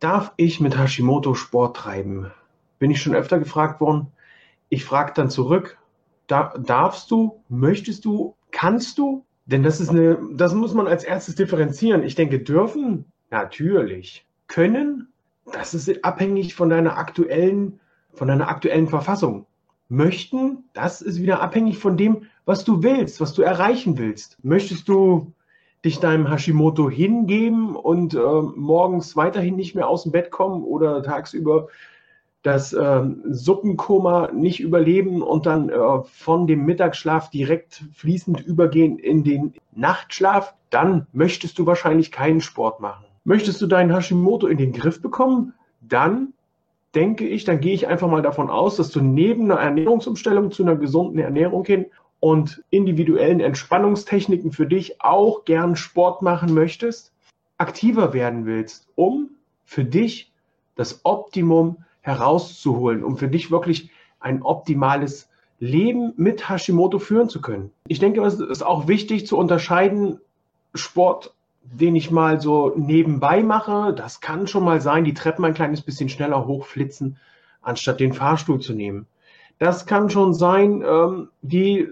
Darf ich mit Hashimoto Sport treiben? Bin ich schon öfter gefragt worden. Ich frage dann zurück, da, darfst du, möchtest du, kannst du? Denn das ist eine, das muss man als erstes differenzieren. Ich denke, dürfen, natürlich. Können, das ist abhängig von deiner aktuellen, von deiner aktuellen Verfassung. Möchten, das ist wieder abhängig von dem, was du willst, was du erreichen willst. Möchtest du dich deinem Hashimoto hingeben und äh, morgens weiterhin nicht mehr aus dem Bett kommen oder tagsüber das äh, Suppenkoma nicht überleben und dann äh, von dem Mittagsschlaf direkt fließend übergehen in den Nachtschlaf, dann möchtest du wahrscheinlich keinen Sport machen. Möchtest du deinen Hashimoto in den Griff bekommen, dann denke ich, dann gehe ich einfach mal davon aus, dass du neben einer Ernährungsumstellung zu einer gesunden Ernährung hin und individuellen Entspannungstechniken für dich auch gern Sport machen möchtest, aktiver werden willst, um für dich das Optimum herauszuholen, um für dich wirklich ein optimales Leben mit Hashimoto führen zu können. Ich denke, es ist auch wichtig zu unterscheiden, Sport, den ich mal so nebenbei mache, das kann schon mal sein, die Treppen ein kleines bisschen schneller hochflitzen, anstatt den Fahrstuhl zu nehmen. Das kann schon sein, ähm, die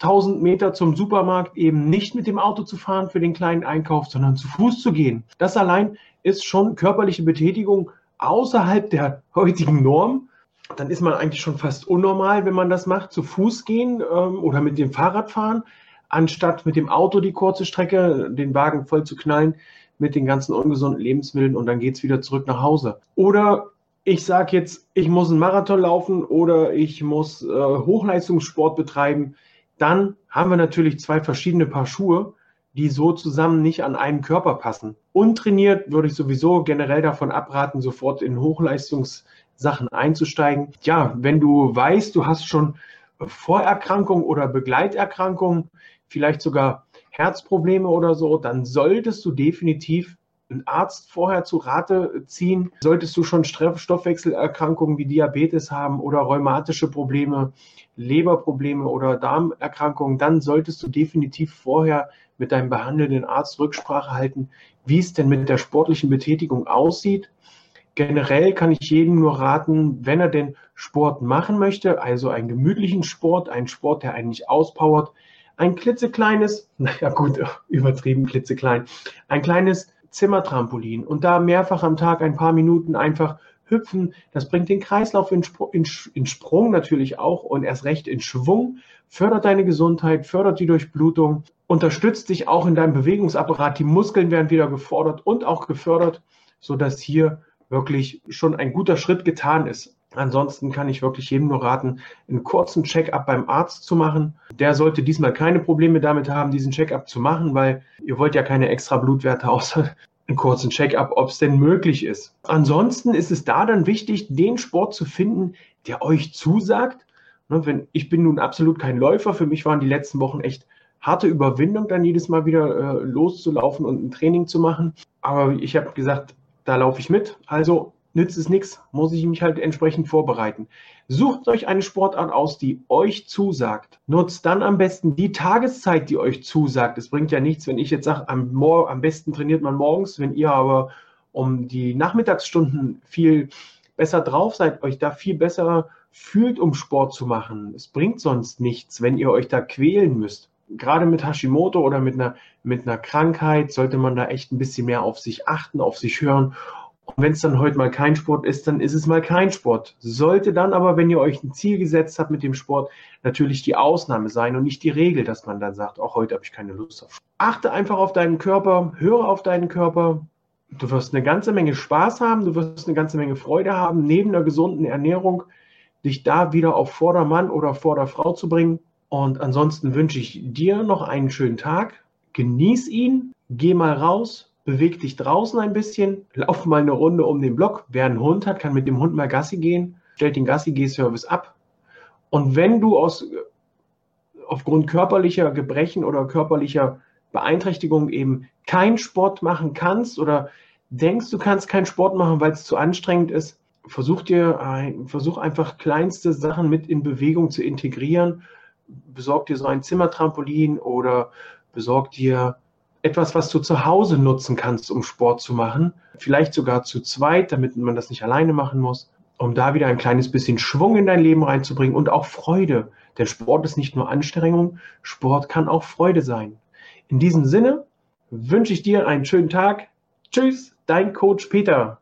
1000 Meter zum Supermarkt eben nicht mit dem Auto zu fahren für den kleinen Einkauf, sondern zu Fuß zu gehen. Das allein ist schon körperliche Betätigung außerhalb der heutigen Norm. Dann ist man eigentlich schon fast unnormal, wenn man das macht, zu Fuß gehen ähm, oder mit dem Fahrrad fahren, anstatt mit dem Auto die kurze Strecke, den Wagen voll zu knallen mit den ganzen ungesunden Lebensmitteln und dann geht es wieder zurück nach Hause. Oder ich sage jetzt, ich muss einen Marathon laufen oder ich muss äh, Hochleistungssport betreiben dann haben wir natürlich zwei verschiedene Paar Schuhe, die so zusammen nicht an einem Körper passen. Untrainiert würde ich sowieso generell davon abraten, sofort in Hochleistungssachen einzusteigen. Ja, wenn du weißt, du hast schon Vorerkrankungen oder Begleiterkrankungen, vielleicht sogar Herzprobleme oder so, dann solltest du definitiv einen Arzt vorher zu Rate ziehen. Solltest du schon Stoffwechselerkrankungen wie Diabetes haben oder rheumatische Probleme, Leberprobleme oder Darmerkrankungen, dann solltest du definitiv vorher mit deinem behandelnden Arzt Rücksprache halten, wie es denn mit der sportlichen Betätigung aussieht. Generell kann ich jedem nur raten, wenn er den Sport machen möchte, also einen gemütlichen Sport, einen Sport, der einen nicht auspowert, ein klitzekleines, naja gut, übertrieben klitzeklein, ein kleines Zimmertrampolin und da mehrfach am Tag ein paar Minuten einfach hüpfen. Das bringt den Kreislauf in, Spr in, in, Sprung natürlich auch und erst recht in Schwung, fördert deine Gesundheit, fördert die Durchblutung, unterstützt dich auch in deinem Bewegungsapparat. Die Muskeln werden wieder gefordert und auch gefördert, sodass hier wirklich schon ein guter Schritt getan ist. Ansonsten kann ich wirklich jedem nur raten, einen kurzen Check-up beim Arzt zu machen. Der sollte diesmal keine Probleme damit haben, diesen Check-up zu machen, weil ihr wollt ja keine extra Blutwerte außer einen kurzen Check-up, ob es denn möglich ist. Ansonsten ist es da dann wichtig, den Sport zu finden, der euch zusagt. Ne, wenn, ich bin nun absolut kein Läufer. Für mich waren die letzten Wochen echt harte Überwindung, dann jedes Mal wieder äh, loszulaufen und ein Training zu machen. Aber ich habe gesagt, da laufe ich mit. Also nützt es nichts, muss ich mich halt entsprechend vorbereiten. Sucht euch eine Sportart aus, die euch zusagt. Nutzt dann am besten die Tageszeit, die euch zusagt. Es bringt ja nichts, wenn ich jetzt sage, am, am besten trainiert man morgens, wenn ihr aber um die Nachmittagsstunden viel besser drauf seid, euch da viel besser fühlt, um Sport zu machen. Es bringt sonst nichts, wenn ihr euch da quälen müsst. Gerade mit Hashimoto oder mit einer, mit einer Krankheit sollte man da echt ein bisschen mehr auf sich achten, auf sich hören und wenn es dann heute mal kein Sport ist, dann ist es mal kein Sport. Sollte dann aber, wenn ihr euch ein Ziel gesetzt habt mit dem Sport, natürlich die Ausnahme sein und nicht die Regel, dass man dann sagt, auch heute habe ich keine Lust auf. Achte einfach auf deinen Körper, höre auf deinen Körper. Du wirst eine ganze Menge Spaß haben, du wirst eine ganze Menge Freude haben, neben einer gesunden Ernährung dich da wieder auf Vordermann oder Vorderfrau zu bringen. Und ansonsten wünsche ich dir noch einen schönen Tag. Genieß ihn, geh mal raus, beweg dich draußen ein bisschen, lauf mal eine Runde um den Block. Wer einen Hund hat, kann mit dem Hund mal Gassi gehen, stellt den Gassi-Geh-Service ab. Und wenn du aus, aufgrund körperlicher Gebrechen oder körperlicher Beeinträchtigung eben keinen Sport machen kannst oder denkst, du kannst keinen Sport machen, weil es zu anstrengend ist, versuch dir ein, versuch einfach kleinste Sachen mit in Bewegung zu integrieren. Besorg dir so ein Zimmertrampolin oder besorg dir etwas, was du zu Hause nutzen kannst, um Sport zu machen. Vielleicht sogar zu zweit, damit man das nicht alleine machen muss, um da wieder ein kleines bisschen Schwung in dein Leben reinzubringen und auch Freude. Denn Sport ist nicht nur Anstrengung, Sport kann auch Freude sein. In diesem Sinne wünsche ich dir einen schönen Tag. Tschüss, dein Coach Peter.